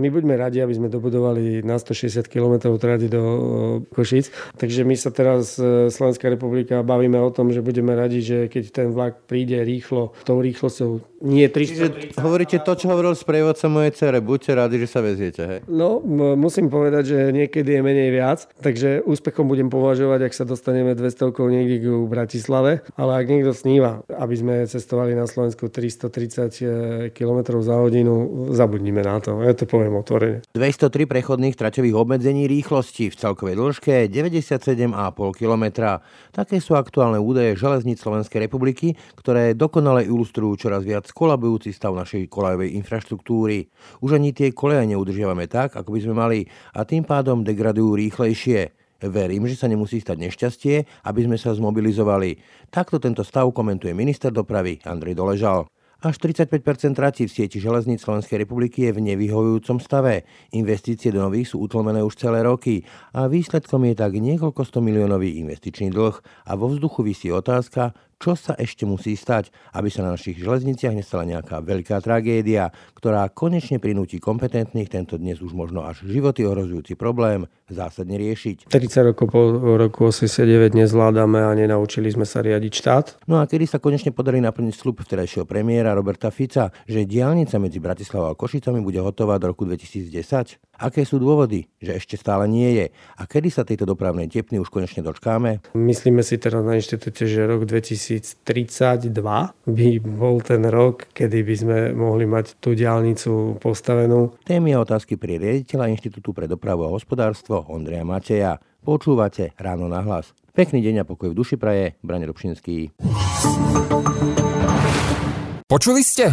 My buďme radi, aby sme dobudovali na 160 km trati do Košic. Takže my sa teraz, e, Slovenská republika, bavíme o tom, že budeme radi, že keď ten vlak príde rýchlo, tou rýchlosťou nie 330. Čiže hovoríte to, čo hovoril sprievodca mojej cere. Buďte radi, že sa veziete, hej? No, musím povedať, že niekedy je menej viac. Takže úspechom budem považovať, ak sa dostaneme 200 niekde k Bratislave. Ale ak niekto sníva, aby sme cestovali na Slovensku 330 km za hodinu, zabudnime na to. Ja to poviem poviem otvorene. 203 prechodných traťových obmedzení rýchlosti v celkovej dĺžke 97,5 km. Také sú aktuálne údaje železníc Slovenskej republiky, ktoré dokonale ilustrujú čoraz viac kolabujúci stav našej kolajovej infraštruktúry. Už ani tie koleje neudržiavame tak, ako by sme mali a tým pádom degradujú rýchlejšie. Verím, že sa nemusí stať nešťastie, aby sme sa zmobilizovali. Takto tento stav komentuje minister dopravy Andrej Doležal. Až 35 tratí v sieti železníc Slovenskej republiky je v nevyhovujúcom stave. Investície do nových sú utlmené už celé roky a výsledkom je tak niekoľko 100 miliónový investičný dlh a vo vzduchu vysí otázka, čo sa ešte musí stať, aby sa na našich železniciach nestala nejaká veľká tragédia, ktorá konečne prinúti kompetentných tento dnes už možno až životy ohrozujúci problém zásadne riešiť. 30 rokov po roku 89 nezvládame a nenaučili sme sa riadiť štát. No a kedy sa konečne podarí naplniť slub vtedajšieho premiéra Roberta Fica, že diálnica medzi Bratislavou a Košicami bude hotová do roku 2010? Aké sú dôvody, že ešte stále nie je? A kedy sa tejto dopravnej tepny už konečne dočkáme? Myslíme si teraz na inštitúte, že rok 2032 by bol ten rok, kedy by sme mohli mať tú diálnicu postavenú. Témy a otázky pri riaditeľa Inštitútu pre dopravu a hospodárstvo Ondreja Mateja. Počúvate ráno na hlas. Pekný deň a pokoj v duši praje, Brane Robšinský. Počuli ste?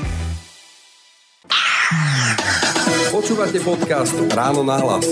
Počúvate podcast Ráno na hlas.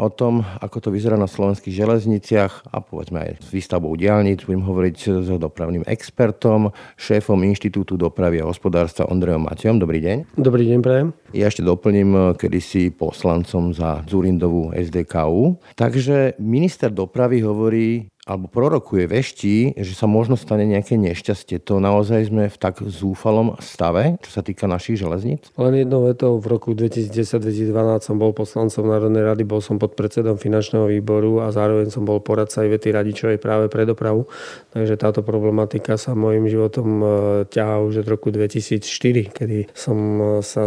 O tom, ako to vyzerá na slovenských železniciach a povedzme aj s výstavbou diálnic, budem hovoriť s dopravným expertom, šéfom Inštitútu dopravy a hospodárstva Ondrejom Matejom. Dobrý deň. Dobrý deň, prajem. Ja ešte doplním kedysi poslancom za Zurindovú SDKU. Takže minister dopravy hovorí, alebo prorokuje vešti, že sa možno stane nejaké nešťastie. To naozaj sme v tak zúfalom stave, čo sa týka našich železníc? Len jednou vetou v roku 2010-2012 som bol poslancom Národnej rady, bol som pod predsedom finančného výboru a zároveň som bol poradca Ivety Radičovej práve pre dopravu. Takže táto problematika sa môjim životom e, ťahá už od roku 2004, kedy som e, sa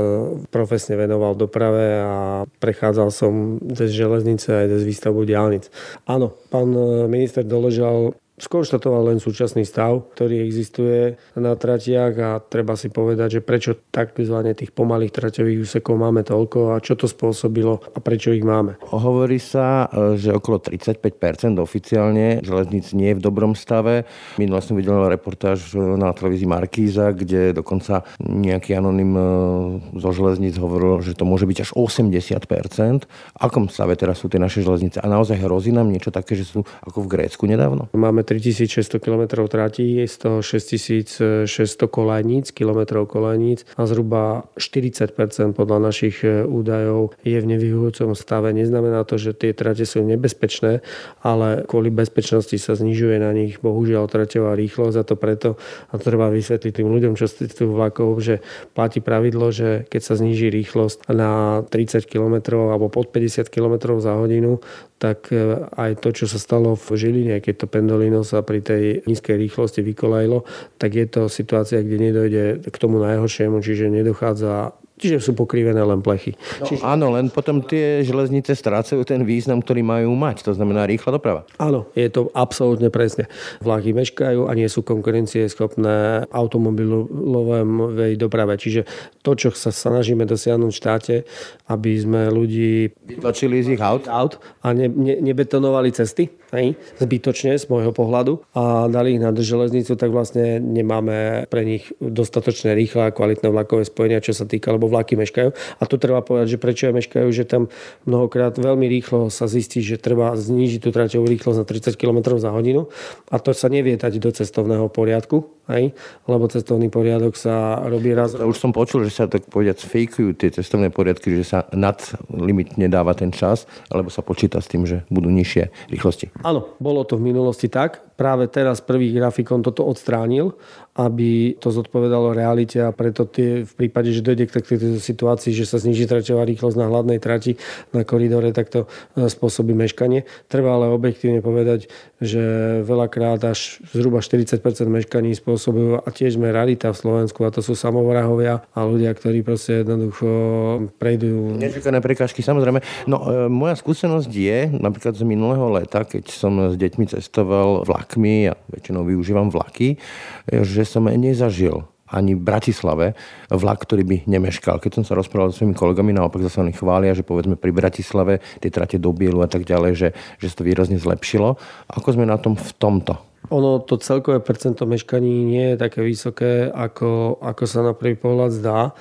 profesne venoval doprave a prechádzal som cez železnice aj cez výstavbu diálnic. Áno, pán e, minister doložal skonštatoval len súčasný stav, ktorý existuje na tratiach a treba si povedať, že prečo takzvané tých pomalých traťových úsekov máme toľko a čo to spôsobilo a prečo ich máme. Hovorí sa, e, že okolo 35% oficiálne železníc nie je v dobrom stave. Minule som videl reportáž na televízii Markíza, kde dokonca nejaký anonym e, zo železníc hovoril, že to môže byť až 80%. V akom stave teraz sú tie naše železnice? A naozaj hrozí nám niečo také, že sú ako v Grécku nedávno? Máme 3600 km tratí, je z toho 6600 kolajníc, kilometrov kolajníc a zhruba 40% podľa našich e, údajov je v nevyhujúcom stave. Neznamená to, že tie trate sú nebezpečné, ale kvôli bezpečnosti sa znižuje na nich bohužiaľ traťová rýchlosť a to preto, a to treba vysvetliť tým ľuďom, čo cestujú vlakov, že platí pravidlo, že keď sa zniží rýchlosť na 30 km alebo pod 50 km za hodinu, tak e, aj to, čo sa stalo v Žiline, keď to pendolino sa pri tej nízkej rýchlosti vykolajilo, tak je to situácia, kde nedojde k tomu najhoršiemu, čiže nedochádza Čiže sú pokrivené len plechy. No, Čiže... Áno, len potom tie železnice strácajú ten význam, ktorý majú mať. To znamená rýchla doprava. Áno, je to absolútne presne. Vlaky meškajú a nie sú konkurencie schopné automobilovej doprave. Čiže to, čo sa snažíme dosiahnuť v štáte, aby sme ľudí... Vytlačili z ich aut? aut a ne, ne, nebetonovali cesty, hej, zbytočne z môjho pohľadu a dali ich na železnicu, tak vlastne nemáme pre nich dostatočne rýchle a kvalitné vlakové spojenia, čo sa týka, lebo vlaky meškajú. A tu treba povedať, že prečo aj meškajú, že tam mnohokrát veľmi rýchlo sa zistí, že treba znížiť tú traťovú rýchlosť na 30 km za hodinu a to sa nevie dať do cestovného poriadku, hej, lebo cestovný poriadok sa robí raz. Už som počul, že sa tak povedať fejkujú tie cestovné poriadky, že sa nad limit nedáva ten čas, alebo sa počíta s tým, že budú nižšie rýchlosti. Áno, bolo to v minulosti tak. Práve teraz prvý grafikon toto odstránil, aby to zodpovedalo realite a preto tie, v prípade, že dojde k takejto situácii, že sa zniží traťová rýchlosť na hladnej trati na koridore, tak to e, spôsobí meškanie. Treba ale objektívne povedať, že veľakrát až zhruba 40% meškaní spôsobujú a tiež sme rarita v Slovensku a to sú samovrahovia a ľudia, ktorí proste jednoducho prejdú... Nečakané prekážky, samozrejme. No, e, moja skúsenosť je, napríklad z minulého leta, keď som s deťmi cestoval vlakmi a väčšinou využívam vlaky, že som nezažil ani v Bratislave vlak, ktorý by nemeškal. Keď som sa rozprával so svojimi kolegami, naopak zase oni chvália, že povedzme pri Bratislave tie trate do Bielu a tak ďalej, že, že sa to výrazne zlepšilo. Ako sme na tom v tomto? Ono to celkové percento meškaní nie je také vysoké, ako, ako sa na prvý pohľad zdá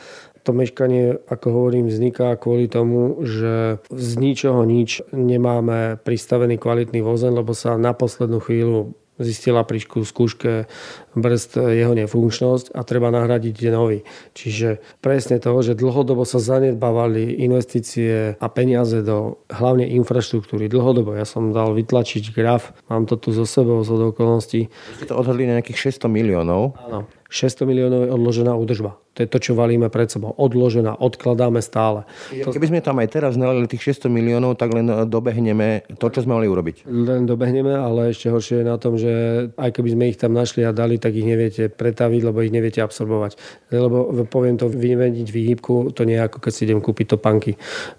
to meškanie, ako hovorím, vzniká kvôli tomu, že z ničoho nič nemáme pristavený kvalitný vozen, lebo sa na poslednú chvíľu zistila pri skúške brzd jeho nefunkčnosť a treba nahradiť nový. Čiže presne to, že dlhodobo sa zanedbávali investície a peniaze do hlavne infraštruktúry. Dlhodobo. Ja som dal vytlačiť graf, mám to tu so sebou z okolností. Ste to odhadli na nejakých 600 miliónov. Áno. 600 miliónov je odložená údržba. To je to, čo valíme pred sebou. Odložená, odkladáme stále. Keby sme tam aj teraz nalili tých 600 miliónov, tak len dobehneme to, čo sme mali urobiť. Len dobehneme, ale ešte horšie je na tom, že aj keby sme ich tam našli a dali, tak ich neviete pretaviť, lebo ich neviete absorbovať. Lebo poviem to, vymeniť výhybku, to nie je ako keď si idem kúpiť topanky.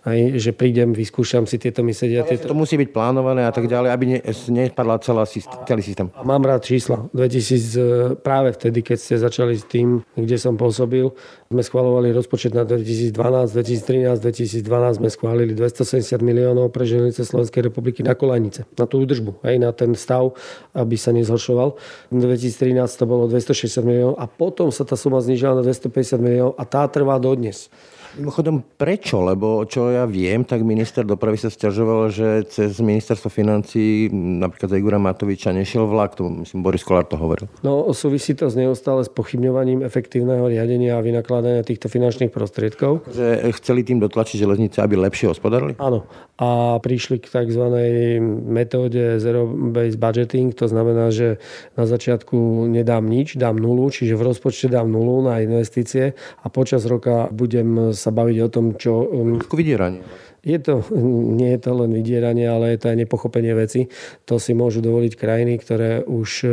Aj, že prídem, vyskúšam si tieto mi sedia. Tieto... To musí byť plánované a tak ďalej, aby ne, nepadla celá, celý systém. A mám rád čísla. 2000, práve vtedy, keď ste začali s tým, kde som pôsobil, hovoril, sme schvalovali rozpočet na 2012, 2013, 2012 sme schválili 270 miliónov pre železnice Slovenskej republiky na kolajnice, na tú údržbu, aj na ten stav, aby sa nezhoršoval. V 2013 to bolo 260 miliónov a potom sa tá suma znižila na 250 miliónov a tá trvá dodnes. Mimochodom, prečo? Lebo čo ja viem, tak minister dopravy sa stiažoval, že cez ministerstvo financí napríklad za Igora Matoviča nešiel vlak. To, myslím, Boris Kolár to hovoril. No, súvisí to s neustále s pochybňovaním efektívneho riadenia a vynakladania týchto finančných prostriedkov. Že chceli tým dotlačiť železnice, aby lepšie hospodarili? Áno. A prišli k tzv. metóde zero-based budgeting. To znamená, že na začiatku nedám nič, dám nulu, čiže v rozpočte dám nulu na investície a počas roka budem sa baviť o tom, čo... Um, vydieranie. Je to, nie je to len vydieranie, ale je to aj nepochopenie veci. To si môžu dovoliť krajiny, ktoré už e,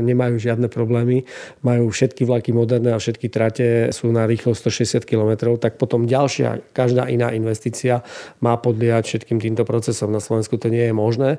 nemajú žiadne problémy, majú všetky vlaky moderné a všetky trate sú na rýchlosť 160 km, tak potom ďalšia, každá iná investícia má podliehať všetkým týmto procesom. Na Slovensku to nie je možné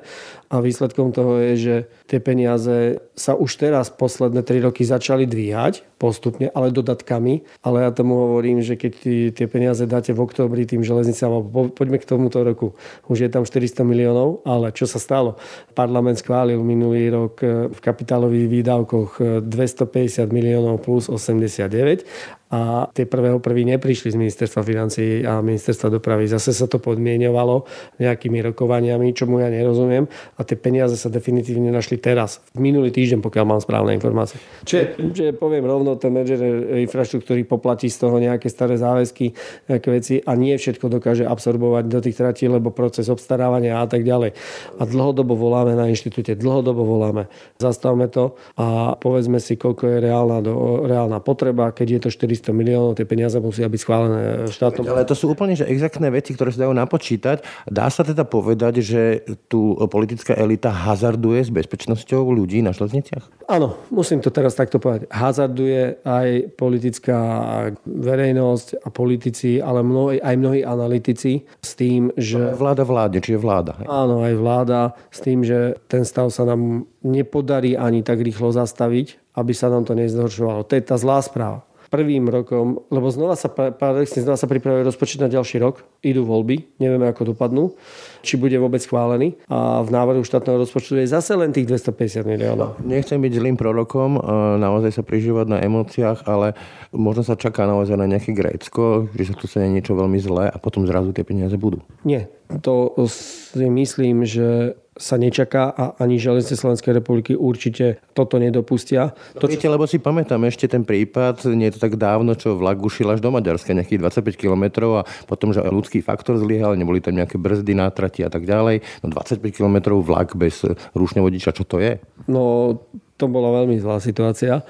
a výsledkom toho je, že tie peniaze sa už teraz posledné 3 roky začali dvíhať postupne, ale dodatkami. Ale ja tomu hovorím, že keď tie peniaze dáte v októbri tým železnicám, poďme k tomuto roku, už je tam 400 miliónov, ale čo sa stalo? Parlament schválil minulý rok e, v kapitálových výdavkoch 250 e, miliónov plus 89 a tie prvého prvý neprišli z ministerstva financí a ministerstva dopravy. Zase sa to podmienovalo nejakými rokovaniami, čomu ja nerozumiem a tie peniaze sa definitívne našli teraz, v minulý týždeň, pokiaľ mám správne informácie. Čiže, že poviem rovno, ten manažer infraštruktúry poplatí z toho nejaké staré záväzky, nejaké veci a nie všetko dokáže absorbovať do tých tratí, lebo proces obstarávania a tak ďalej. A dlhodobo voláme na inštitúte, dlhodobo voláme. Zastavme to a povedzme si, koľko je reálna, do, reálna potreba, keď je to 4 400 miliónov, tie peniaze musia byť schválené štátom. Ale to sú úplne že exaktné veci, ktoré sa dajú napočítať. Dá sa teda povedať, že tu politická elita hazarduje s bezpečnosťou ľudí na železniciach? Áno, musím to teraz takto povedať. Hazarduje aj politická verejnosť a politici, ale mnohí, aj mnohí analytici s tým, že... Vláda vláde, čiže vláda. Hej. Áno, aj vláda s tým, že ten stav sa nám nepodarí ani tak rýchlo zastaviť, aby sa nám to nezhoršovalo. To je tá zlá správa. Prvým rokom, lebo znova sa, paradoxne, znova sa pripravuje rozpočet na ďalší rok, idú voľby, nevieme ako dopadnú, či bude vôbec schválený a v návrhu štátneho rozpočtu je zase len tých 250 miliónov. Nechcem byť zlým prorokom, naozaj sa prižívať na emóciách, ale možno sa čaká naozaj na nejaké Grécko, že sa tu sa niečo veľmi zlé a potom zrazu tie peniaze budú. Nie, to si myslím, že sa nečaká a ani železnice Slovenskej republiky určite toto nedopustia. To, no, viete, lebo si pamätám ešte ten prípad, nie je to tak dávno, čo vlak ušil až do Maďarska, nejakých 25 km a potom, že ľudský faktor zlyhal, neboli tam nejaké brzdy, nátrati a tak ďalej. No 25 km vlak bez rušne vodiča, čo to je? No to bola veľmi zlá situácia.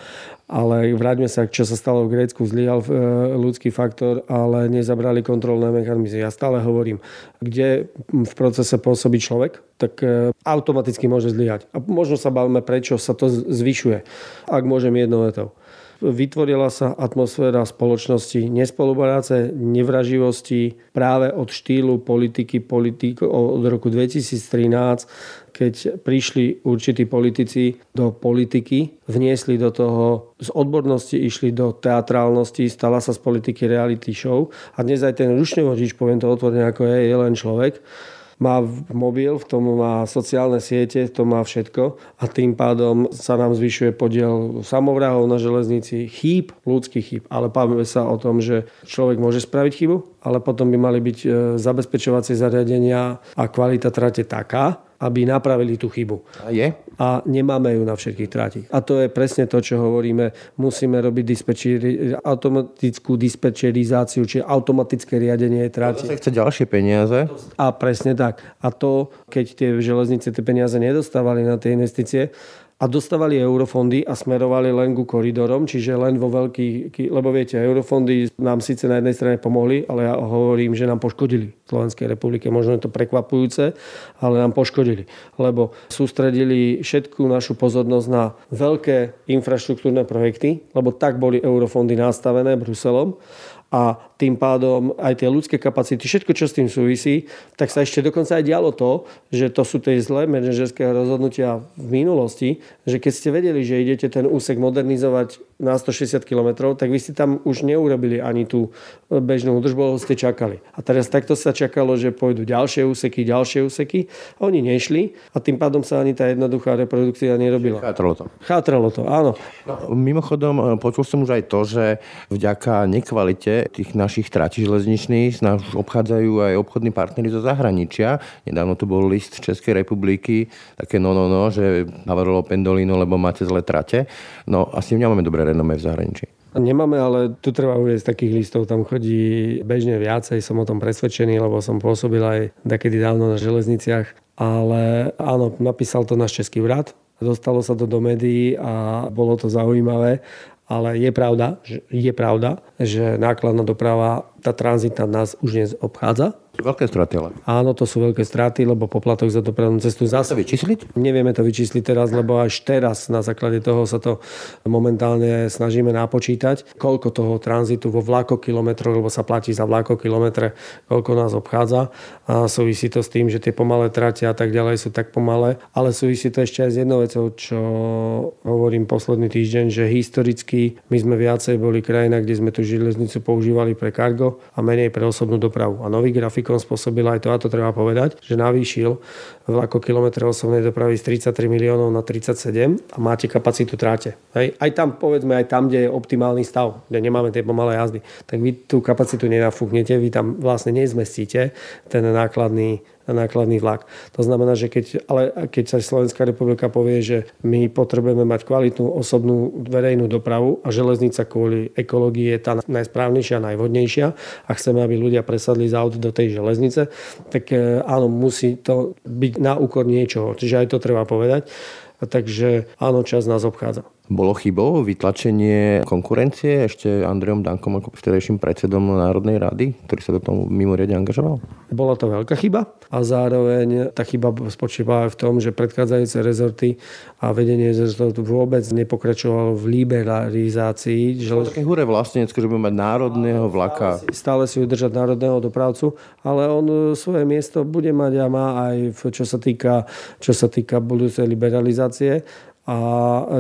Ale vráťme sa, čo sa stalo v Grécku. Zlyhal e, ľudský faktor, ale nezabrali kontrolné mechanizmy. Ja stále hovorím, kde v procese pôsobí človek, tak e, automaticky môže zlyhať. A možno sa bavíme, prečo sa to zvyšuje. Ak môžem jednou vetou vytvorila sa atmosféra spoločnosti nespolupráce, nevraživosti práve od štýlu politiky politik od roku 2013, keď prišli určití politici do politiky, vniesli do toho, z odbornosti išli do teatrálnosti, stala sa z politiky reality show. A dnes aj ten rušný vodič, poviem to otvorene ako je, je len človek, má mobil, v tom má sociálne siete, to má všetko. A tým pádom sa nám zvyšuje podiel samovrahov na železnici, chýb, ľudských chýb. Ale bavíme sa o tom, že človek môže spraviť chybu, ale potom by mali byť e, zabezpečovacie zariadenia a kvalita trate taká, aby napravili tú chybu. A je? A nemáme ju na všetkých tráti. A to je presne to, čo hovoríme. Musíme robiť dispečeri, automatickú dispečerizáciu, čiže automatické riadenie tráti. To chce ďalšie peniaze. A presne tak. A to, keď tie železnice tie peniaze nedostávali na tie investície, a dostávali eurofondy a smerovali len ku koridorom, čiže len vo veľkých, lebo viete, eurofondy nám síce na jednej strane pomohli, ale ja hovorím, že nám poškodili Slovenskej republike. Možno je to prekvapujúce, ale nám poškodili, lebo sústredili všetku našu pozornosť na veľké infraštruktúrne projekty, lebo tak boli eurofondy nastavené Bruselom a tým pádom aj tie ľudské kapacity, všetko, čo s tým súvisí, tak sa ešte dokonca aj dialo to, že to sú tie zlé manažerské rozhodnutia v minulosti, že keď ste vedeli, že idete ten úsek modernizovať na 160 km, tak vy ste tam už neurobili ani tú bežnú údržbu, lebo ste čakali. A teraz takto sa čakalo, že pôjdu ďalšie úseky, ďalšie úseky. A oni nešli a tým pádom sa ani tá jednoduchá reprodukcia nerobila. Chátralo to. Chátralo to, áno. No, mimochodom, počul som už aj to, že vďaka nekvalite tých našich tratí železničných nás obchádzajú aj obchodní partnery zo zahraničia. Nedávno tu bol list Českej republiky, také no, no, no, že Navarolo Pendolino, lebo máte zlé trate. No asi nemáme dobré renome v zahraničí. Nemáme, ale tu treba uvieť takých listov, tam chodí bežne viacej, som o tom presvedčený, lebo som pôsobil aj takedy dávno na železniciach. Ale áno, napísal to náš český brat, dostalo sa to do médií a bolo to zaujímavé. Ale je pravda, že, je pravda, že nákladná doprava, tá tranzitná nás už dnes obchádza Veľké straty ale. Áno, to sú veľké straty, lebo poplatok za dopravnú cestu zase... To vyčísliť? Nevieme to vyčísliť teraz, lebo až teraz na základe toho sa to momentálne snažíme napočítať, koľko toho tranzitu vo vlakokilometroch, lebo sa platí za vlakokilometre, koľko nás obchádza. A súvisí to s tým, že tie pomalé trate a tak ďalej sú tak pomalé, ale súvisí to ešte aj s jednou vecou, čo hovorím posledný týždeň, že historicky my sme viacej boli krajina, kde sme tú železnicu používali pre kargo a menej pre osobnú dopravu. A nový grafik výkon spôsobil aj to, a to treba povedať, že navýšil vlako kilometre osobnej dopravy z 33 miliónov na 37 a máte kapacitu tráte. Hej. Aj tam, povedzme, aj tam, kde je optimálny stav, kde nemáme tie pomalé jazdy, tak vy tú kapacitu nenafúknete, vy tam vlastne nezmestíte ten nákladný nákladný vlak. To znamená, že keď, ale keď sa Slovenská republika povie, že my potrebujeme mať kvalitnú osobnú verejnú dopravu a železnica kvôli ekológii je tá najsprávnejšia najvodnejšia a chceme, aby ľudia presadli z aut do tej železnice, tak e, áno, musí to byť na úkor niečoho. Čiže aj to treba povedať. Takže áno, čas nás obchádza. Bolo chybou vytlačenie konkurencie ešte Andrejom Dankom ako vtedajším predsedom Národnej rady, ktorý sa do toho mimoriadne angažoval? Bola to veľká chyba a zároveň tá chyba spočíva aj v tom, že predchádzajúce rezorty a vedenie rezortu vôbec nepokračovalo v liberalizácii. Že... Také hure vlastnícke, že budeme mať národného vlaka. Stále si, stále si udržať národného dopravcu, ale on svoje miesto bude mať a má aj v, čo sa týka, čo sa týka budúcej liberalizácie a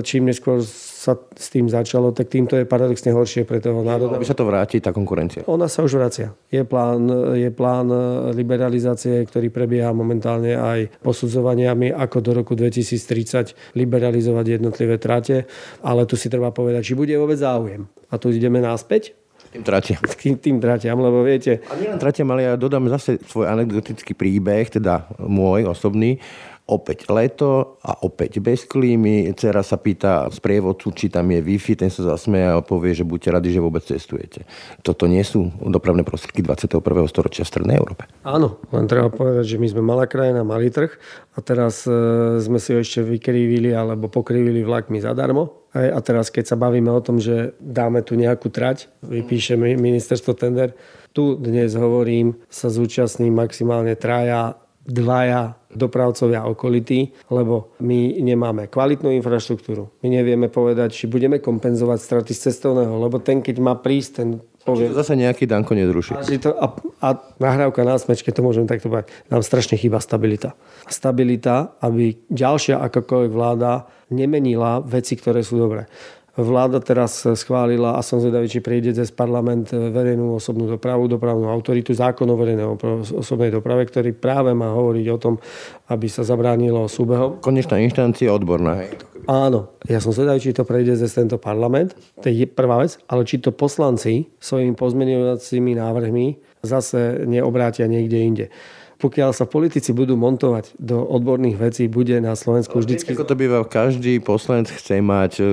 čím neskôr sa s tým začalo, tak týmto je paradoxne horšie pre toho národa. Aby sa to vráti, tá konkurencia. Ona sa už vracia. Je plán, je plán liberalizácie, ktorý prebieha momentálne aj posudzovaniami, ako do roku 2030 liberalizovať jednotlivé trate, ale tu si treba povedať, či bude vôbec záujem. A tu ideme náspäť tým tratiam. Tým, tým tratiam, lebo viete... A nielen tratiam, ale ja dodám zase svoj anekdotický príbeh, teda môj osobný opäť leto a opäť bez klímy. Cera sa pýta sprievodcu, či tam je Wi-Fi, ten sa zasmeje a povie, že buďte radi, že vôbec cestujete. Toto nie sú dopravné prostriedky 21. storočia v Strednej Európe. Áno, len treba povedať, že my sme malá krajina, malý trh a teraz e, sme si ho ešte vykrivili alebo pokrivili vlakmi zadarmo. A teraz, keď sa bavíme o tom, že dáme tu nejakú trať, vypíše ministerstvo tender, tu dnes hovorím, sa zúčastní maximálne traja, dvaja dopravcovia okolití, lebo my nemáme kvalitnú infraštruktúru. My nevieme povedať, či budeme kompenzovať straty z cestovného, lebo ten, keď má prísť, ten povie... Zase nejaký danko nezruší. A, to, a, a nahrávka na smečke, to môžem takto povedať, nám strašne chýba stabilita. Stabilita, aby ďalšia akákoľvek vláda nemenila veci, ktoré sú dobré. Vláda teraz schválila a som zvedavý, či prejde cez parlament verejnú osobnú dopravu, dopravnú autoritu, zákon o verejnej osobnej doprave, ktorý práve má hovoriť o tom, aby sa zabránilo súbehom. Konečná inštancia odborná. Hej. Áno, ja som zvedavý, či to prejde cez tento parlament. To je prvá vec, ale či to poslanci svojimi pozmeňovacími návrhmi zase neobrátia niekde inde pokiaľ sa politici budú montovať do odborných vecí, bude na Slovensku vždycky... Ako to býva, každý poslanec chce mať e,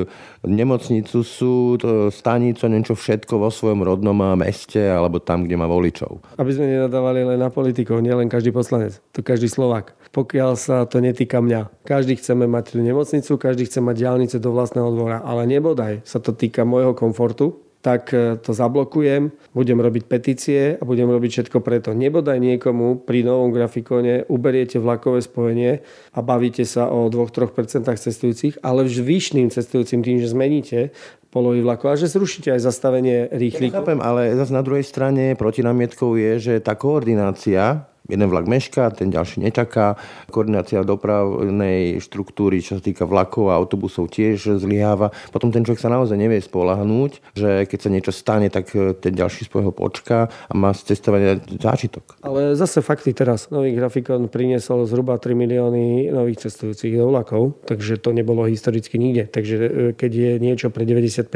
nemocnicu, súd, e, stanicu, niečo všetko vo svojom rodnom meste alebo tam, kde má voličov. Aby sme nenadávali len na politikov, nielen každý poslanec, to každý Slovak. Pokiaľ sa to netýka mňa. Každý chceme mať tú nemocnicu, každý chce mať diálnice do vlastného dvora, ale nebodaj sa to týka môjho komfortu, tak e, to zablokujem, budem robiť petície a budem robiť všetko preto. Nebodaj niekomu pri novom grafikone uberiete vlakové spojenie a bavíte sa o 2-3% cestujúcich, ale vyšným cestujúcim tým, že zmeníte polohy vlakov a že zrušíte aj zastavenie rýchlych. Ja chápem, ale zase na druhej strane protinamietkou je, že tá koordinácia jeden vlak mešká, ten ďalší nečaká. Koordinácia dopravnej štruktúry, čo sa týka vlakov a autobusov tiež zlyháva. Potom ten človek sa naozaj nevie spolahnúť, že keď sa niečo stane, tak e, ten ďalší spoj ho počká a má z cestovania zážitok. Ale zase fakty teraz. Nový grafikon priniesol zhruba 3 milióny nových cestujúcich do vlakov, takže to nebolo historicky nikde. Takže e, keď je niečo pre 95%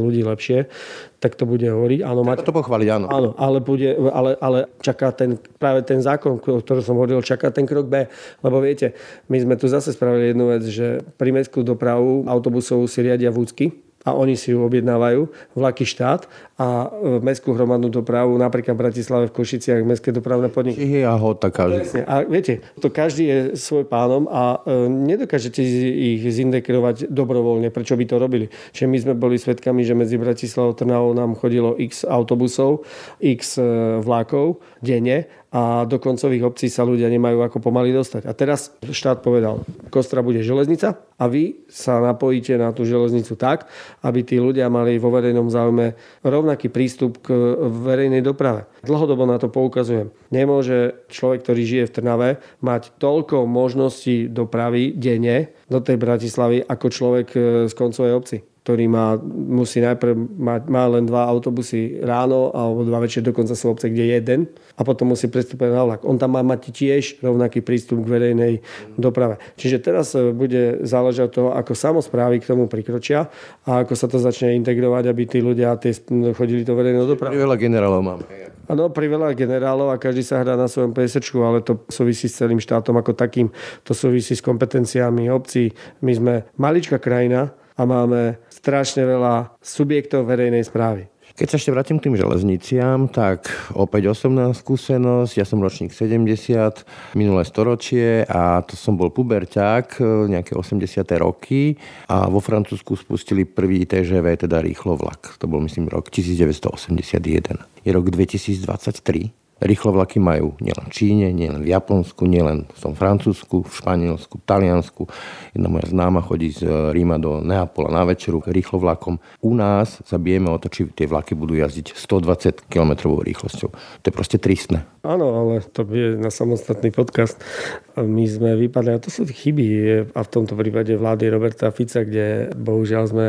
ľudí lepšie, tak to bude hovoriť. Áno, mať... to pochváliť, áno. Áno, ale, bude, ale, ale čaká ten, práve ten zákon, o ktorom som hovoril, čaká ten krok B. Lebo viete, my sme tu zase spravili jednu vec, že pri mestskú dopravu autobusov si riadia vúcky, a oni si ju objednávajú, vlaky štát a e, mestskú hromadnú dopravu, napríklad v Bratislave, v Košiciach, mestské dopravné podniky. Čiže a hota každý. A viete, to každý je svoj pánom a e, nedokážete ich zindekrovať dobrovoľne, prečo by to robili. Čiže my sme boli svedkami, že medzi Bratislavou a Trnavou nám chodilo x autobusov, x e, vlákov denne a do koncových obcí sa ľudia nemajú ako pomaly dostať. A teraz štát povedal, Kostra bude železnica a vy sa napojíte na tú železnicu tak, aby tí ľudia mali vo verejnom záujme rovnaký prístup k verejnej doprave. Dlhodobo na to poukazujem. Nemôže človek, ktorý žije v Trnave, mať toľko možností dopravy denne do tej Bratislavy ako človek z koncovej obci ktorý má, musí najprv mať, má len dva autobusy ráno alebo dva večer, dokonca sú obce, kde je jeden a potom musí prestúpať na vlak. On tam má mať tiež rovnaký prístup k verejnej doprave. Čiže teraz e, bude záležať toho, ako samozprávy k tomu prikročia a ako sa to začne integrovať, aby tí ľudia tie, chodili do verejnej dopravy. Veľa generálov mám. Áno, pri veľa generálov a každý sa hrá na svojom PSčku, ale to súvisí s celým štátom ako takým. To súvisí s kompetenciami obcí. My sme maličká krajina, a máme strašne veľa subjektov verejnej správy. Keď sa ešte vrátim k tým železniciam, tak opäť osobná skúsenosť. Ja som ročník 70, minulé storočie a to som bol puberťák, nejaké 80. roky a vo Francúzsku spustili prvý TGV, teda rýchlo vlak. To bol myslím rok 1981. Je rok 2023 Rýchlo vlaky majú nielen v Číne, nielen v Japonsku, nielen v tom Francúzsku, v Španielsku, v Taliansku. Jedna moja známa chodí z Ríma do Neapola na večeru rýchlo vlakom. U nás sa bijeme o to, či tie vlaky budú jazdiť 120 km rýchlosťou. To je proste tristné. Áno, ale to je na samostatný podcast. My sme vypadli, a to sú chyby a v tomto prípade vlády Roberta Fica, kde bohužiaľ sme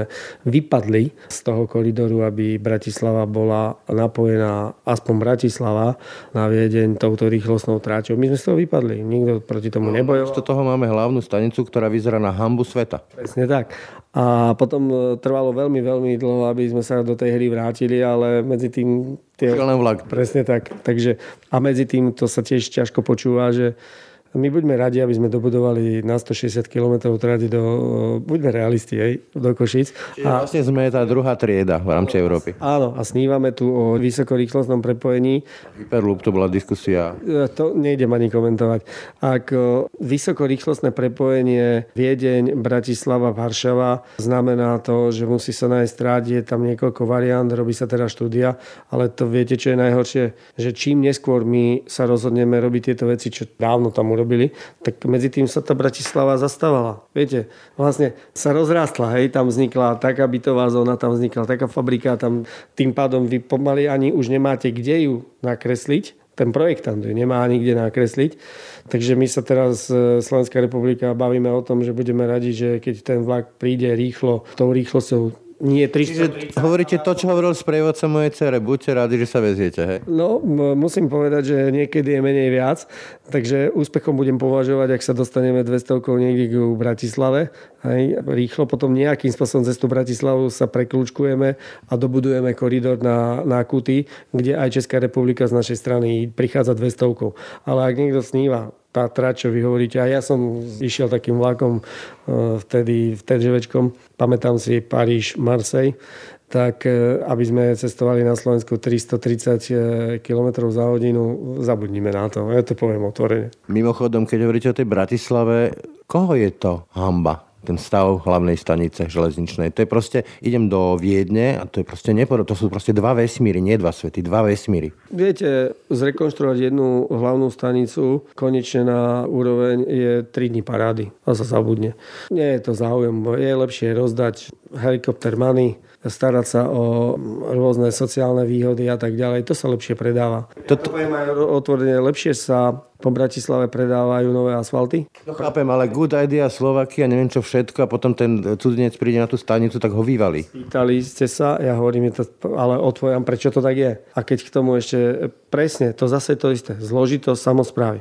vypadli z toho koridoru, aby Bratislava bola napojená, aspoň Bratislava, na Viedeň touto rýchlostnou tráťou. My sme z toho vypadli, nikto proti tomu no, nebojoval. Z toho máme hlavnú stanicu, ktorá vyzerá na hambu sveta. Presne tak. A potom e, trvalo veľmi, veľmi dlho, aby sme sa do tej hry vrátili, ale medzi tým... Tie... vlak. Presne tak. Takže, a medzi tým to sa tiež ťažko počúva, že my buďme radi, aby sme dobudovali na 160 km trati do... Buďme realisti, hej, do Košic. Čiže a vlastne sme tá druhá trieda v rámci Európy. Áno, a snívame tu o vysokorýchlostnom prepojení. Hyperloop to bola diskusia. E, to nejdem ani komentovať. Ak vysokorýchlostné prepojenie Viedeň, Bratislava, Varšava znamená to, že musí sa nájsť tráť, je tam niekoľko variant, robí sa teda štúdia, ale to viete, čo je najhoršie, že čím neskôr my sa rozhodneme robiť tieto veci, čo dávno tam urobili, robili, tak medzi tým sa tá Bratislava zastávala. Viete, vlastne sa rozrástla, hej, tam vznikla taká bytová zóna, tam vznikla taká fabrika, tam tým pádom vy pomaly ani už nemáte kde ju nakresliť, ten projektant ju nemá ani kde nakresliť. Takže my sa teraz, e, Slovenská republika, bavíme o tom, že budeme radi, že keď ten vlak príde rýchlo, tou rýchlosťou nie 300. Čiže hovoríte to, čo hovoril sprievodca mojej cere. Buďte rádi, že sa veziete, hej? No, musím povedať, že niekedy je menej viac, takže úspechom budem považovať, ak sa dostaneme 200 niekde k Bratislave. Hej, rýchlo potom nejakým spôsobom cestu Bratislavu sa preklúčkujeme a dobudujeme koridor na, na Kuty, kde aj Česká republika z našej strany prichádza 200. Ale ak niekto sníva tá trať, čo vy hovoríte. A ja som išiel takým vlakom e, vtedy v TGVčkom, pamätám si Paríž, Marseille, tak e, aby sme cestovali na Slovensku 330 e, km za hodinu, zabudnime na to. Ja to poviem otvorene. Mimochodom, keď hovoríte o tej Bratislave, koho je to hamba? Ten stav hlavnej stanice železničnej. To je proste, idem do Viedne a to je proste neporo, to sú proste dva vesmíry, nie dva svety, dva vesmíry. Viete, zrekonštruovať jednu hlavnú stanicu konečne na úroveň je 3 dní parády a sa zabudne. Nie je to záujem, je lepšie rozdať helikopter money, starať sa o rôzne sociálne výhody a tak ďalej. To sa lepšie predáva. Toto... Ja poviem aj otvorene, lepšie sa po Bratislave predávajú nové asfalty. No chápem, ale good idea Slovakia, neviem čo všetko a potom ten cudzinec príde na tú stanicu, tak ho vyvali. Pýtali ste sa, ja hovorím, to, ale otvojam, prečo to tak je. A keď k tomu ešte presne, to zase to isté, zložitosť samozprávy.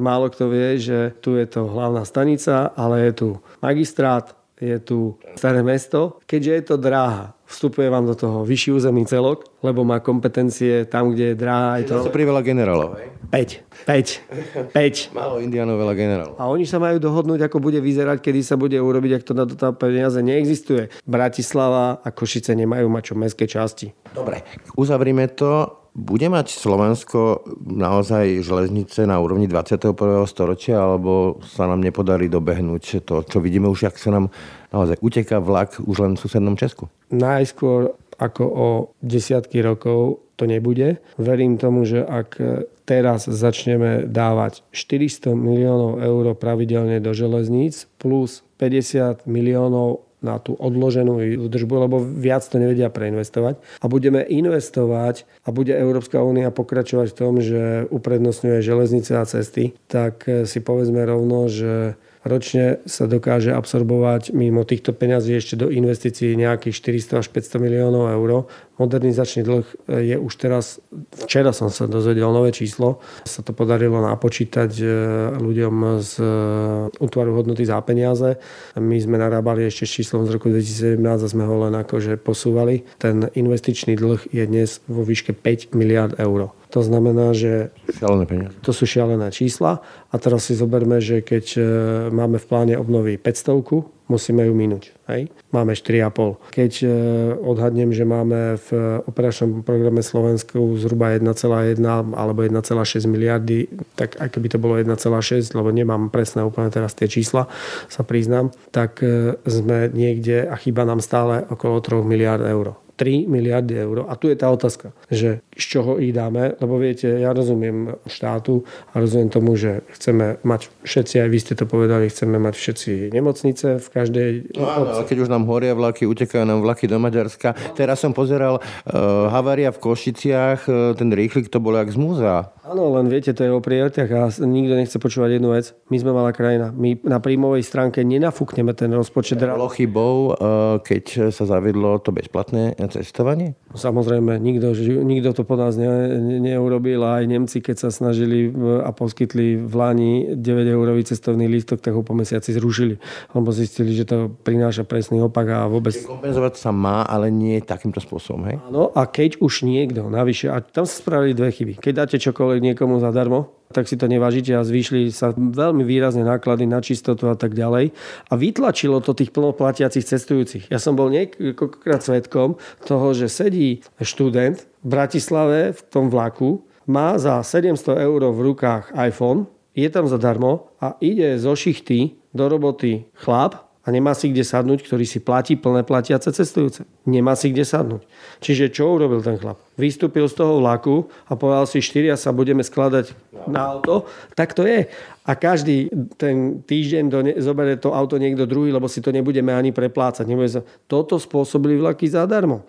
Málo kto vie, že tu je to hlavná stanica, ale je tu magistrát, je tu staré mesto. Keďže je to dráha, vstupuje vám do toho vyšší územný celok, lebo má kompetencie tam, kde je dráha. Je to... Zase veľa generálov. 5. 5. 5. Málo indianov, veľa generálov. A oni sa majú dohodnúť, ako bude vyzerať, kedy sa bude urobiť, ak to na to tá peniaze neexistuje. Bratislava a Košice nemajú mať čo mestské časti. Dobre, uzavrime to bude mať Slovensko naozaj železnice na úrovni 21. storočia, alebo sa nám nepodarí dobehnúť to, čo vidíme už, ak sa nám naozaj uteká vlak už len v susednom Česku? Najskôr ako o desiatky rokov to nebude. Verím tomu, že ak teraz začneme dávať 400 miliónov eur pravidelne do železníc plus 50 miliónov na tú odloženú údržbu, lebo viac to nevedia preinvestovať. A budeme investovať a bude Európska únia pokračovať v tom, že uprednostňuje železnice a cesty, tak si povedzme rovno, že ročne sa dokáže absorbovať mimo týchto peňazí ešte do investícií nejakých 400 až 500 miliónov eur. Modernizačný dlh je už teraz, včera som sa dozvedel nové číslo, sa to podarilo napočítať e, ľuďom z e, útvaru hodnoty za peniaze. My sme narábali ešte s číslom z roku 2017 a sme ho len akože posúvali. Ten investičný dlh je dnes vo výške 5 miliard eur. To znamená, že šialené peniaze. to sú šialené čísla a teraz si zoberme, že keď e, máme v pláne obnovy 500, musíme ju minúť. Hej? Máme 4,5. Keď e, odhadnem, že máme v operačnom programe Slovensku zhruba 1,1 alebo 1,6 miliardy, tak aj keby to bolo 1,6, lebo nemám presné úplne teraz tie čísla, sa priznám, tak e, sme niekde a chyba nám stále okolo 3 miliard eur. 3 miliardy eur. A tu je tá otázka, že z čoho ich dáme, lebo viete, ja rozumiem štátu a rozumiem tomu, že chceme mať všetci, aj vy ste to povedali, chceme mať všetci nemocnice v každej... No áno, ale keď už nám horia vlaky, utekajú nám vlaky do Maďarska. Teraz som pozeral uh, havária v Košiciach, uh, ten rýchlik to bol jak z múzea. Áno, len viete, to je o prioritách a nikto nechce počúvať jednu vec. My sme malá krajina. My na príjmovej stránke nenafúkneme ten rozpočet. Bolo chybou, uh, keď sa zavedlo to bezplatné cestovanie? Samozrejme, nikto, nikto to po nás ne, neurobil. Aj Nemci, keď sa snažili a poskytli v Lani 9 eurový cestovný lístok, tak ho po mesiaci zrušili. Lebo zistili, že to prináša presný opak a vôbec... Kompenzovať sa má, ale nie takýmto spôsobom, hej? Áno, a keď už niekto navyše, a tam sa spravili dve chyby. Keď dáte čokoľvek niekomu zadarmo, tak si to nevážite a zvýšli sa veľmi výrazne náklady na čistotu a tak ďalej. A vytlačilo to tých plnoplatiacich cestujúcich. Ja som bol niekoľkokrát svetkom toho, že sedí študent v Bratislave v tom vlaku, má za 700 eur v rukách iPhone, je tam zadarmo a ide zo šichty do roboty chlap, a nemá si kde sadnúť, ktorý si platí plné platiace cestujúce. Nemá si kde sadnúť. Čiže čo urobil ten chlap? Vystúpil z toho vlaku a povedal si, štyria sa budeme skladať na auto. Tak to je. A každý ten týždeň do ne- zoberie to auto niekto druhý, lebo si to nebudeme ani preplácať. Nebude sa... Toto spôsobili vlaky zadarmo.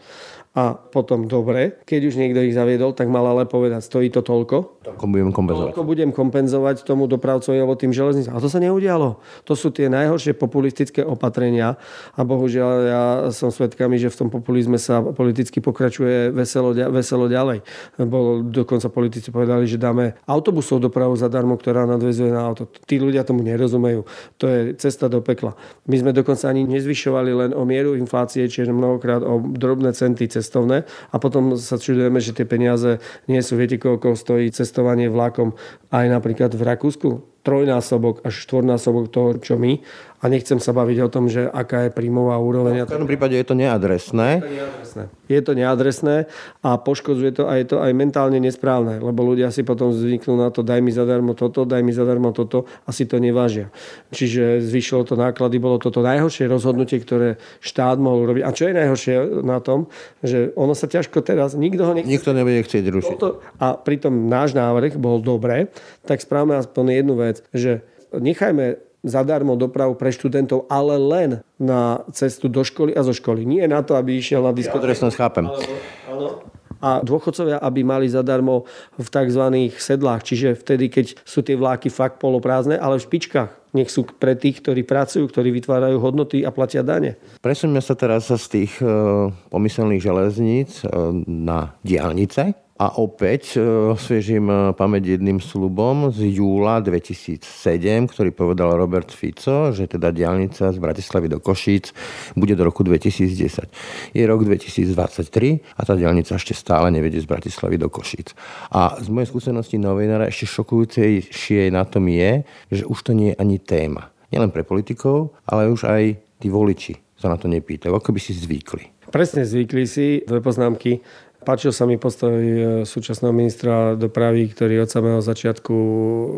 A potom dobre, keď už niekto ich zaviedol, tak mal ale povedať, stojí to toľko. Toľko budem kompenzovať. Toľko budem kompenzovať tomu dopravcovi alebo tým železnicám. A to sa neudialo. To sú tie najhoršie populistické opatrenia. A bohužiaľ ja som svedkami, že v tom populizme sa politicky pokračuje veselo, veselo ďalej. Bolo, dokonca politici povedali, že dáme autobusov dopravu zadarmo, ktorá nadvezuje na auto. Tí ľudia tomu nerozumejú. To je cesta do pekla. My sme dokonca ani nezvyšovali len o mieru inflácie, čiže mnohokrát o drobné centy cestovné a potom sa čudujeme, že tie peniaze nie sú, viete, koľko stojí cestovanie vlakom aj napríklad v Rakúsku trojnásobok až štvornásobok toho, čo my. A nechcem sa baviť o tom, že aká je príjmová úroveň. No, v každom prípade je to neadresné. Je to neadresné. Je to neadresné a poškodzuje to a je to aj mentálne nesprávne, lebo ľudia si potom zvyknú na to, daj mi zadarmo toto, daj mi zadarmo toto a si to nevážia. Čiže zvyšilo to náklady, bolo toto najhoršie rozhodnutie, ktoré štát mohol urobiť. A čo je najhoršie na tom, že ono sa ťažko teraz, nikto ho nechce. Nikto nebude chcieť rušiť. Toto, a pritom náš návrh bol dobré, tak správame aspoň jednu vec, že nechajme zadarmo dopravu pre študentov, ale len na cestu do školy a zo školy. Nie na to, aby išiel na diskotéku. Ja chápem. A dôchodcovia, aby mali zadarmo v tzv. sedlách, čiže vtedy, keď sú tie vláky fakt poloprázdne, ale v špičkách. Nech sú pre tých, ktorí pracujú, ktorí vytvárajú hodnoty a platia dane. Presuňme sa teraz z tých e, pomyselných železníc e, na diálnice. A opäť e, osviežím e, pamäť jedným slubom z júla 2007, ktorý povedal Robert Fico, že teda diálnica z Bratislavy do Košíc bude do roku 2010. Je rok 2023 a tá diálnica ešte stále nevedie z Bratislavy do Košíc. A z mojej skúsenosti novinára ešte šokujúcejšie na tom je, že už to nie je ani téma. Nielen pre politikov, ale už aj tí voliči sa na to nepýtajú, ako by si zvykli. Presne zvykli si, dve poznámky. Páčil sa mi postoj e, súčasného ministra dopravy, ktorý od samého začiatku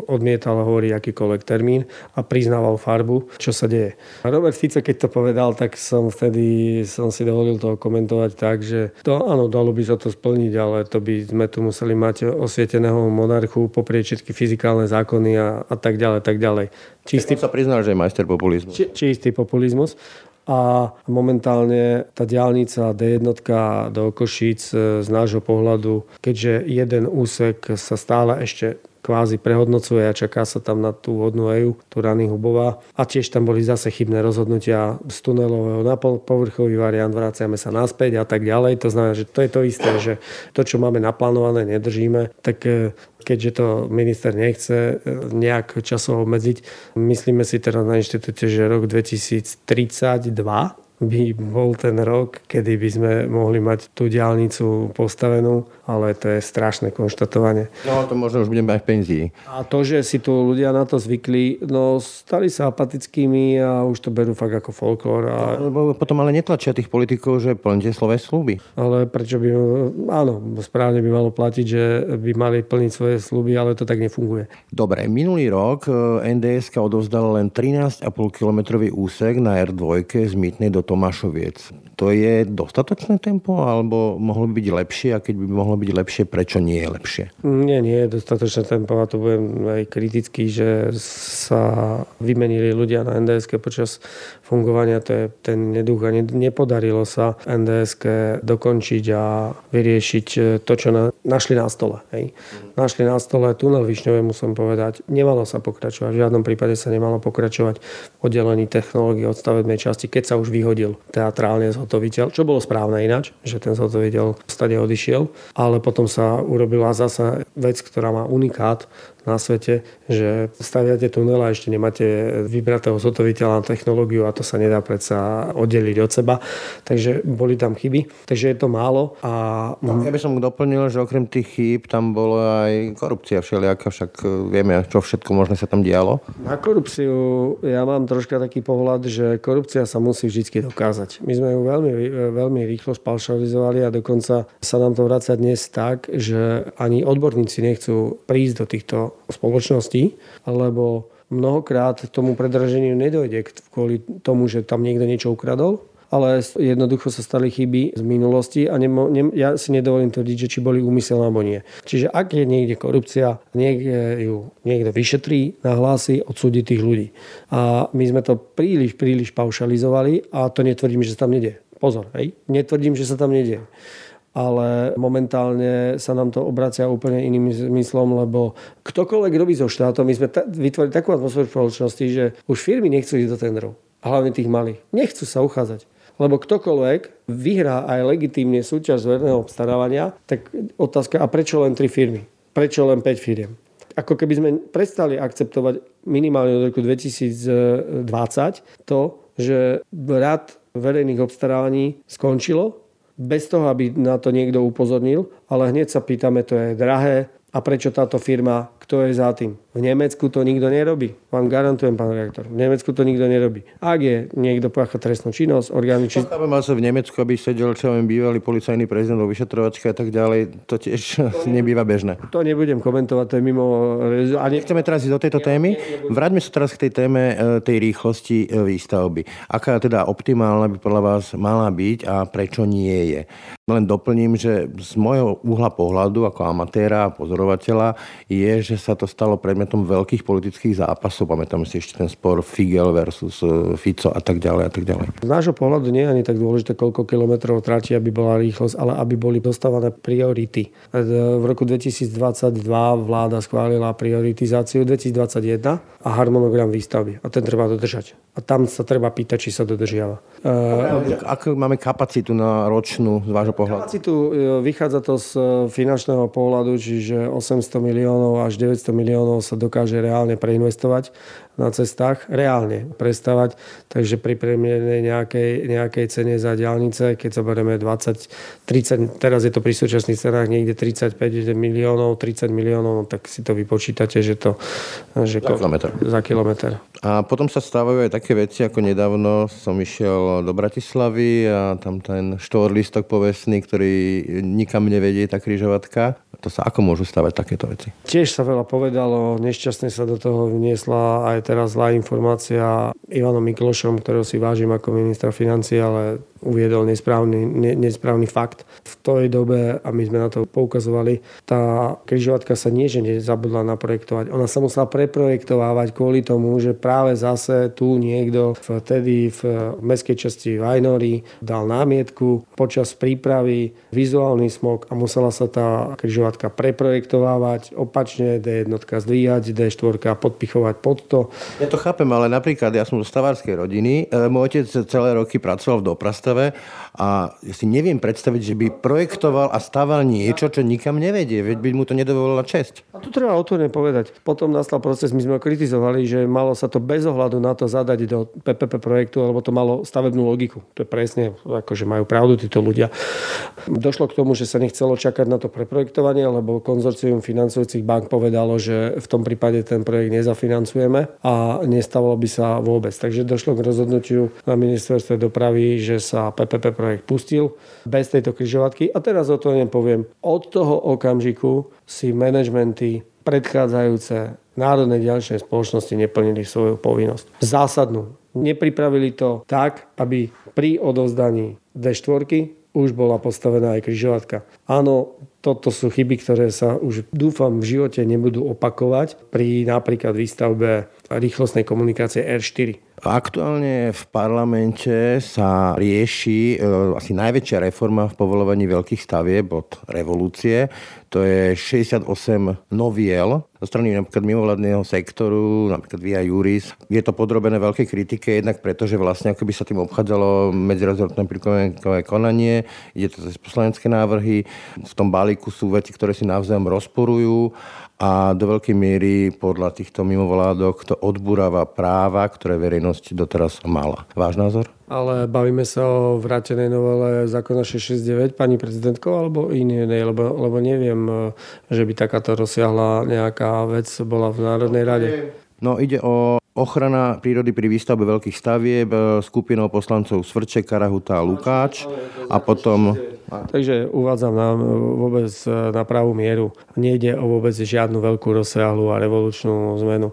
odmietal hovoriť akýkoľvek termín a priznával farbu, čo sa deje. Robert Fico, keď to povedal, tak som vtedy som si dovolil to komentovať tak, že to áno, dalo by sa to splniť, ale to by sme tu museli mať osvieteného monarchu, poprieť všetky fyzikálne zákony a, a tak ďalej, tak ďalej. Čistý... sa priznal, že je majster populizmu. Či, čistý populizmus a momentálne tá diálnica D1 do Košíc e, z nášho pohľadu, keďže jeden úsek sa stále ešte kvázi prehodnocuje a čaká sa tam na tú vodnú eju, tú Rany Hubová. A tiež tam boli zase chybné rozhodnutia z tunelového na povrchový variant, vraciame sa naspäť a tak ďalej. To znamená, že to je to isté, že to, čo máme naplánované, nedržíme. Tak e, keďže to minister nechce e, nejak časovo obmedziť, myslíme si teraz na inštitúte, že rok 2032 by bol ten rok, kedy by sme mohli mať tú diálnicu postavenú, ale to je strašné konštatovanie. No to možno už budeme aj v penzii. A to, že si tu ľudia na to zvykli, no stali sa apatickými a už to berú fakt ako folklór. A... No, potom ale netlačia tých politikov, že plnite slové slúby. Ale prečo by, áno, správne by malo platiť, že by mali plniť svoje slúby, ale to tak nefunguje. Dobre, minulý rok eh, NDS odovzdal len 13,5 km úsek na R2 z Mýtnej do Tomášoviec. To je dostatočné tempo, alebo mohlo by byť lepšie a keď by mohlo byť lepšie, prečo nie je lepšie? Nie, nie je dostatočné tempo a to budem aj kritický, že sa vymenili ľudia na NDS počas fungovania, to je ten neduch a nepodarilo sa NDS dokončiť a vyriešiť to, čo na, našli na stole. Hej. Našli na stole tunel Višňové, musím povedať. Nemalo sa pokračovať, v žiadnom prípade sa nemalo pokračovať v oddelení technológie od stavebnej časti, keď sa už vyhodil teatrálne zhotoviteľ, čo bolo správne ináč, že ten zhotoviteľ stade odišiel, ale potom sa urobila zasa vec, ktorá má unikát na svete, že staviate tunel a ešte nemáte vybratého zhotoviteľa na technológiu a to sa nedá predsa oddeliť od seba. Takže boli tam chyby, takže je to málo. A... Ja by som doplnil, že okrem tých chýb tam bola aj korupcia všelijaká, však vieme, čo všetko možné sa tam dialo. Na korupciu ja mám troška taký pohľad, že korupcia sa musí vždy dokázať. My sme ju veľmi, veľmi rýchlo spalšalizovali a dokonca sa nám to vracia dnes tak, že ani odborníci nechcú prísť do týchto spoločnosti, lebo mnohokrát tomu predraženiu nedojde kvôli tomu, že tam niekto niečo ukradol, ale jednoducho sa stali chyby z minulosti a nemo, ne, ja si nedovolím tvrdiť, či boli úmyselné alebo nie. Čiže ak je niekde korupcia, niekde ju niekto vyšetrí, nahlási, odsúdi tých ľudí. A my sme to príliš, príliš paušalizovali a to netvrdím, že sa tam nedie. Pozor, hej? netvrdím, že sa tam nedie ale momentálne sa nám to obracia úplne iným zmyslom, lebo ktokoľvek robí so štátom, my sme ta- vytvorili takú atmosféru spoločnosti, že už firmy nechcú ísť do tendrov. Hlavne tých malých. Nechcú sa uchádzať. Lebo ktokoľvek vyhrá aj legitímne súťaž z verného obstarávania, tak otázka, a prečo len tri firmy? Prečo len 5 firiem? Ako keby sme prestali akceptovať minimálne od roku 2020 to, že rad verejných obstarávaní skončilo bez toho, aby na to niekto upozornil, ale hneď sa pýtame, to je drahé a prečo táto firma kto je za tým. V Nemecku to nikto nerobí. Vám garantujem, pán rektor. V Nemecku to nikto nerobí. Ak je niekto pácha trestnú činnosť, orgány či... Chápem, sa v Nemecku, aby sedel čo viem, bývalý policajný prezident vo vyšetrovačke a tak ďalej, to tiež to nebýva bežné. To nebudem komentovať, to je mimo... A nechceme teraz ísť do tejto témy. Vráťme sa teraz k tej téme e, tej rýchlosti e, výstavby. Aká teda optimálna by podľa vás mala byť a prečo nie je? Len doplním, že z môjho uhla pohľadu ako amatéra a pozorovateľa je, že sa to stalo predmetom veľkých politických zápasov. Pamätám si ešte ten spor Figel versus e, Fico a tak ďalej a tak ďalej. Z nášho pohľadu nie je ani tak dôležité, koľko kilometrov tráti, aby bola rýchlosť, ale aby boli dostávané priority. E, v roku 2022 vláda schválila prioritizáciu 2021 a harmonogram výstavby. A ten treba dodržať. A tam sa treba pýtať, či sa dodržiava. Ako máme kapacitu na ročnú z vášho pohľadu? Kapacitu e, vychádza to z e, finančného pohľadu, čiže 800 miliónov až 900 miliónov sa dokáže reálne preinvestovať na cestách, reálne prestavať. Takže pri premiernej nejakej, nejakej cene za diálnice, keď zoberieme 20, 30, teraz je to pri súčasných cenách niekde 35 miliónov, 30 miliónov, tak si to vypočítate, že to... Že za kilometr. Za kilometr. A potom sa stávajú aj také veci, ako nedávno som išiel do Bratislavy a tam ten štvorlistok povestný, ktorý nikam nevedie, tá križovatka. To sa ako môžu stavať takéto veci? Tiež sa veľa povedalo, nešťastne sa do toho vniesla aj teraz zlá informácia Ivanom Miklošom, ktorého si vážim ako ministra financie, ale uviedol nesprávny, ne, nesprávny fakt. V tej dobe, a my sme na to poukazovali, tá križovatka sa nie, že nezabudla naprojektovať. Ona sa musela preprojektovávať kvôli tomu, že práve zase tu niekto vtedy v mestskej časti Vajnory dal námietku počas prípravy vizuálny smog a musela sa tá križovatka preprojektovávať opačne, D1 zdvíjať, D4 podpichovať pod to. Ja to chápem, ale napríklad ja som zo stavárskej rodiny, e, môj otec celé roky pracoval v doprastave Bratislave a ja si neviem predstaviť, že by projektoval a staval niečo, čo nikam nevedie, veď by mu to nedovolila česť. A tu treba otvorene povedať. Potom nastal proces, my sme ho kritizovali, že malo sa to bez ohľadu na to zadať do PPP projektu, lebo to malo stavebnú logiku. To je presne, ako že majú pravdu títo ľudia. Došlo k tomu, že sa nechcelo čakať na to preprojektovanie, lebo konzorcium financujúcich bank povedalo, že v tom prípade ten projekt nezafinancujeme a nestavalo by sa vôbec. Takže došlo k rozhodnutiu na ministerstve dopravy, že sa PPP projekt pustil bez tejto križovatky. A teraz o to poviem. Od toho okamžiku si manažmenty predchádzajúce národné ďalšie spoločnosti neplnili svoju povinnosť. Zásadnú. Nepripravili to tak, aby pri odovzdaní D4 už bola postavená aj križovatka. Áno, toto sú chyby, ktoré sa už dúfam v živote nebudú opakovať pri napríklad výstavbe rýchlostnej komunikácie R4. Aktuálne v parlamente sa rieši e, asi najväčšia reforma v povolovaní veľkých stavieb od revolúcie. To je 68 noviel zo strany napríklad mimovládneho sektoru, napríklad Via Juris. Je to podrobené veľkej kritike, jednak preto, že vlastne ako by sa tým obchádzalo medzirezortné pripomienkové konanie, ide to cez poslanecké návrhy. V tom balíku sú veci, ktoré si navzájom rozporujú a do veľkej miery podľa týchto mimovládok to odburáva práva, ktoré verejnosť doteraz mala. Váš názor? Ale bavíme sa o vrátenej novele zákona 669 pani prezidentko alebo inej, lebo, lebo neviem, že by takáto rozsiahla nejaká vec bola v Národnej rade. No ide o ochrana prírody pri výstavbe veľkých stavieb skupinou poslancov Svrček, Karahuta a Lukáč a potom Takže uvádzam nám vôbec na pravú mieru. Nejde o vôbec žiadnu veľkú rozsiahlu a revolučnú zmenu.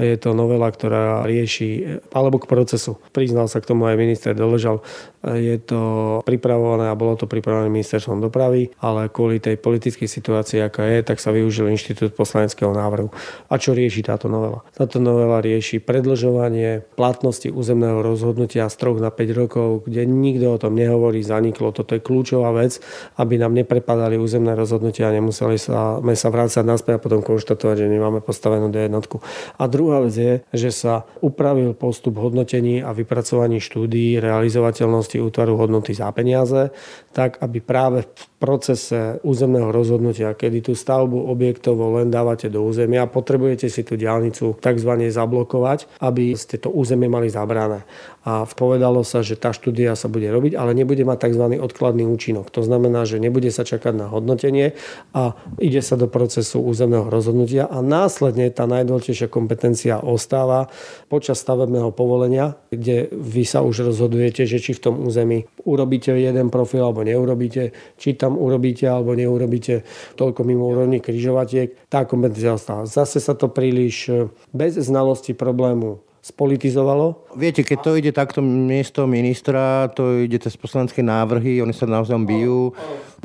Je to novela, ktorá rieši, alebo k procesu. Priznal sa k tomu aj minister Doležal. Je to pripravované a bolo to pripravené ministerstvom dopravy, ale kvôli tej politickej situácii, aká je, tak sa využil inštitút poslaneckého návrhu. A čo rieši táto novela? Táto novela rieši predlžovanie platnosti územného rozhodnutia z 3 na 5 rokov, kde nikto o tom nehovorí, zaniklo. Toto je kľúčová vec, aby nám neprepadali územné rozhodnutia a nemuseli sa, sa vrácať naspäť a potom konštatovať, že nemáme postavenú D jednotku. A druhá vec je, že sa upravil postup hodnotení a vypracovaní štúdií realizovateľnosti útvaru hodnoty za peniaze, tak aby práve v procese územného rozhodnutia, kedy tú stavbu objektovo len dávate do územia, potrebujete si tú diálnicu tzv. zablokovať, aby ste to územie mali zabrané. A povedalo sa, že tá štúdia sa bude robiť, ale nebude mať tzv. odkladný účinok. To znamená, že nebude sa čakať na hodnotenie a ide sa do procesu územného rozhodnutia a následne tá najdôležitejšia kompetencia ostáva počas stavebného povolenia, kde vy sa už rozhodujete, že či v tom území urobíte jeden profil alebo neurobíte, či tam urobíte alebo neurobíte toľko mimo úrovni križovatiek, tá kompetencia ostáva. Zase sa to príliš bez znalosti problému spolitizovalo. Viete, keď to ide takto miesto ministra, to ide cez poslanecké návrhy, oni sa naozaj bijú.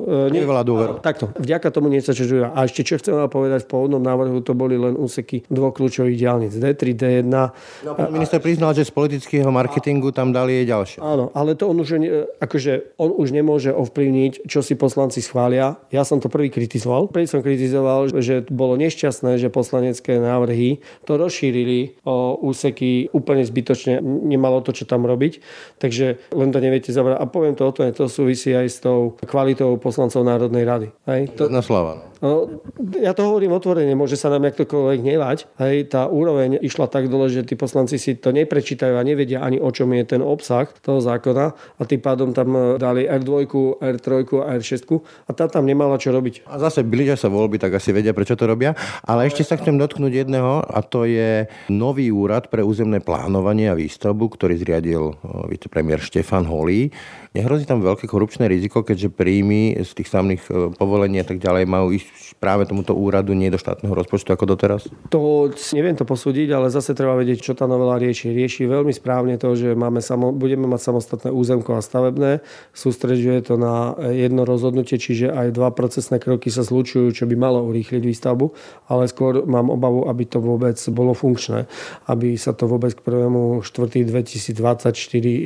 E, Nevyvolá dôveru. Takto, vďaka tomu nie sa čežujú. A ešte čo chcem vám povedať, v pôvodnom návrhu to boli len úseky dvoch kľúčových diálnic. D3, D1. No, minister priznal, že z politického marketingu tam dali aj ďalšie. Áno, ale to on už, akože, on už nemôže ovplyvniť, čo si poslanci schvália. Ja som to prvý kritizoval. Prvý som kritizoval, že bolo nešťastné, že poslanecké návrhy to rozšírili o úseky roky úplne zbytočne nemalo to, čo tam robiť. Takže len to neviete zabrať. A poviem to o to, to súvisí aj s tou kvalitou poslancov Národnej rady. Hej? To, Na slova. No, ja to hovorím otvorene, môže sa nám ktokoľvek nevať. Hej, tá úroveň išla tak dole, že tí poslanci si to neprečítajú a nevedia ani o čom je ten obsah toho zákona a tým pádom tam dali R2, R3 a R6 a tá tam nemala čo robiť. A zase blížia sa voľby, tak asi vedia, prečo to robia. Ale ešte sa chcem dotknúť jedného a to je nový úrad pre územné plánovanie a výstavbu, ktorý zriadil vicepremiér Štefan Holý. Nehrozí tam veľké korupčné riziko, keďže príjmy z tých samých e, povolení a tak ďalej majú ísť práve tomuto úradu nie do štátneho rozpočtu ako doteraz? To neviem to posúdiť, ale zase treba vedieť, čo tá novela rieši. Rieši veľmi správne to, že máme samo, budeme mať samostatné územko a stavebné. Sústreďuje to na jedno rozhodnutie, čiže aj dva procesné kroky sa zlučujú, čo by malo urýchliť výstavbu, ale skôr mám obavu, aby to vôbec bolo funkčné, aby sa to vôbec k 1. 4. 2024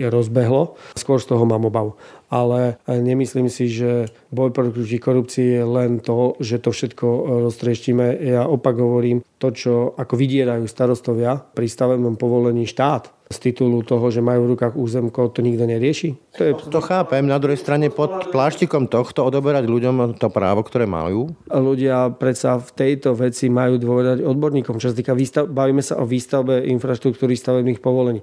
rozbehlo. Skôr z toho mám obavu obav. Ale e, nemyslím si, že boj proti korupcii je len to, že to všetko e, roztrieštime. Ja opak hovorím, to, čo ako vydierajú starostovia pri stavebnom povolení štát, z titulu toho, že majú v rukách územko, to nikto nerieši? To, je... to chápem. Na druhej strane pod pláštikom tohto odoberať ľuďom to právo, ktoré majú? Ľudia predsa v tejto veci majú dôvedať odborníkom. Čo sa týka výstav... bavíme sa o výstavbe infraštruktúry stavebných povolení.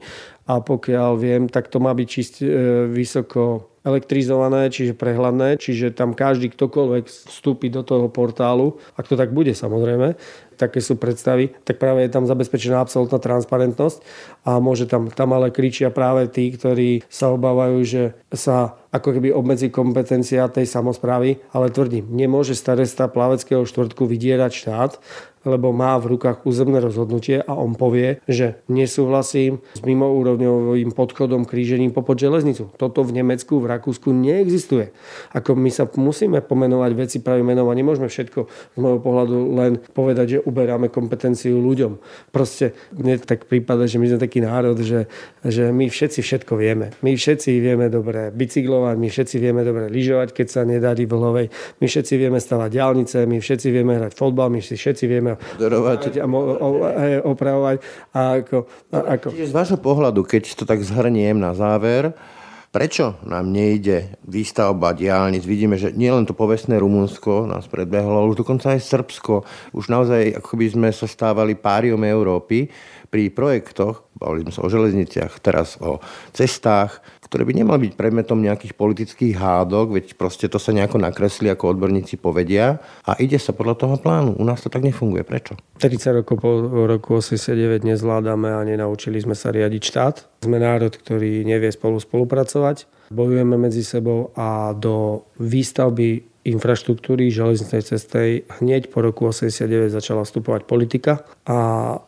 A pokiaľ viem, tak to má byť čist e, vysoko elektrizované, čiže prehľadné, čiže tam každý ktokoľvek vstúpi do toho portálu, ak to tak bude samozrejme, také sú predstavy, tak práve je tam zabezpečená absolútna transparentnosť a môže tam, tam ale kričia práve tí, ktorí sa obávajú, že sa ako keby obmedzí kompetencia tej samozprávy, ale tvrdím, nemôže staresta plaveckého štvrtku vydierať štát lebo má v rukách územné rozhodnutie a on povie, že nesúhlasím s mimoúrovňovým podchodom krížením popod železnicu. Toto v Nemecku, v Rakúsku neexistuje. Ako my sa musíme pomenovať veci pravým menom a nemôžeme všetko z môjho pohľadu len povedať, že uberáme kompetenciu ľuďom. Proste mne tak prípada, že my sme taký národ, že, že my všetci všetko vieme. My všetci vieme dobre bicyklovať, my všetci vieme dobre lyžovať, keď sa nedarí v hlovej. My všetci vieme stavať diálnice, my všetci vieme hrať fotbal, my všetci vieme opravovať. A ako, a ako. Čiže z vášho pohľadu, keď to tak zhrniem na záver, Prečo nám nejde výstavba diálnic? Vidíme, že nielen to povestné Rumunsko nás predbehlo, ale už dokonca aj Srbsko. Už naozaj, ako by sme sa stávali páriom Európy pri projektoch, bavili sme sa o železniciach, teraz o cestách, ktoré by nemali byť predmetom nejakých politických hádok, veď proste to sa nejako nakresli, ako odborníci povedia a ide sa podľa toho plánu. U nás to tak nefunguje. Prečo? 30 rokov po roku 89 nezvládame a nenaučili sme sa riadiť štát. Sme národ, ktorý nevie spolu spolupracovať. Bojujeme medzi sebou a do výstavby infraštruktúry železničnej cestej hneď po roku 89 začala vstupovať politika a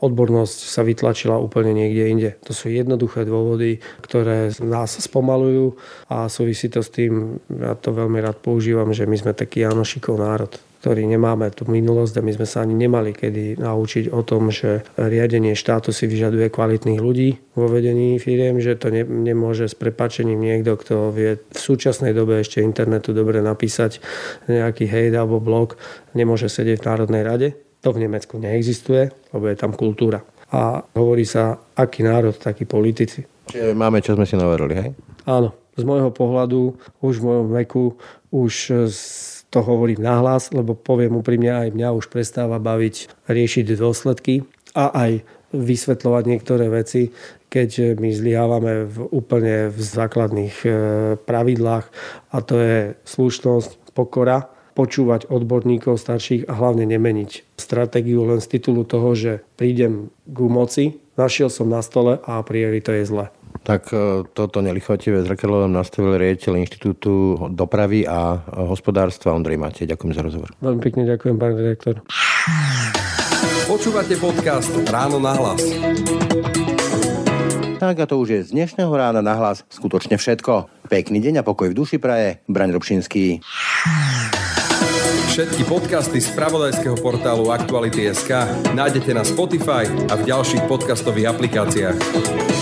odbornosť sa vytlačila úplne niekde inde. To sú jednoduché dôvody, ktoré nás spomalujú a súvisí to s tým, ja to veľmi rád používam, že my sme taký Janošikov národ ktorí nemáme tú minulosť a my sme sa ani nemali kedy naučiť o tom, že riadenie štátu si vyžaduje kvalitných ľudí vo vedení firiem, že to ne, nemôže s prepačením niekto, kto vie v súčasnej dobe ešte internetu dobre napísať nejaký hejt alebo blog, nemôže sedieť v Národnej rade. To v Nemecku neexistuje, lebo je tam kultúra. A hovorí sa, aký národ, takí politici. Čiže máme, čo sme si naverili, hej? Áno. Z môjho pohľadu, už v mojom veku, už to hovorím nahlas, lebo poviem úprimne, aj mňa už prestáva baviť riešiť dôsledky a aj vysvetľovať niektoré veci, keď my zlyhávame v úplne v základných e, pravidlách a to je slušnosť, pokora, počúvať odborníkov starších a hlavne nemeniť stratégiu len z titulu toho, že prídem k moci, našiel som na stole a a priori to je zle. Tak e, toto nelichotivé zrkadlo nám nastavil riaditeľ Inštitútu dopravy a hospodárstva Ondrej Matej. Ďakujem za rozhovor. Veľmi pekne ďakujem, pán redaktor. Počúvate podcast Ráno na hlas. Tak a to už je z dnešného rána na hlas skutočne všetko. Pekný deň a pokoj v duši praje. Braň Robšinský. Všetky podcasty z pravodajského portálu Aktuality.sk nájdete na Spotify a v ďalších podcastových aplikáciách.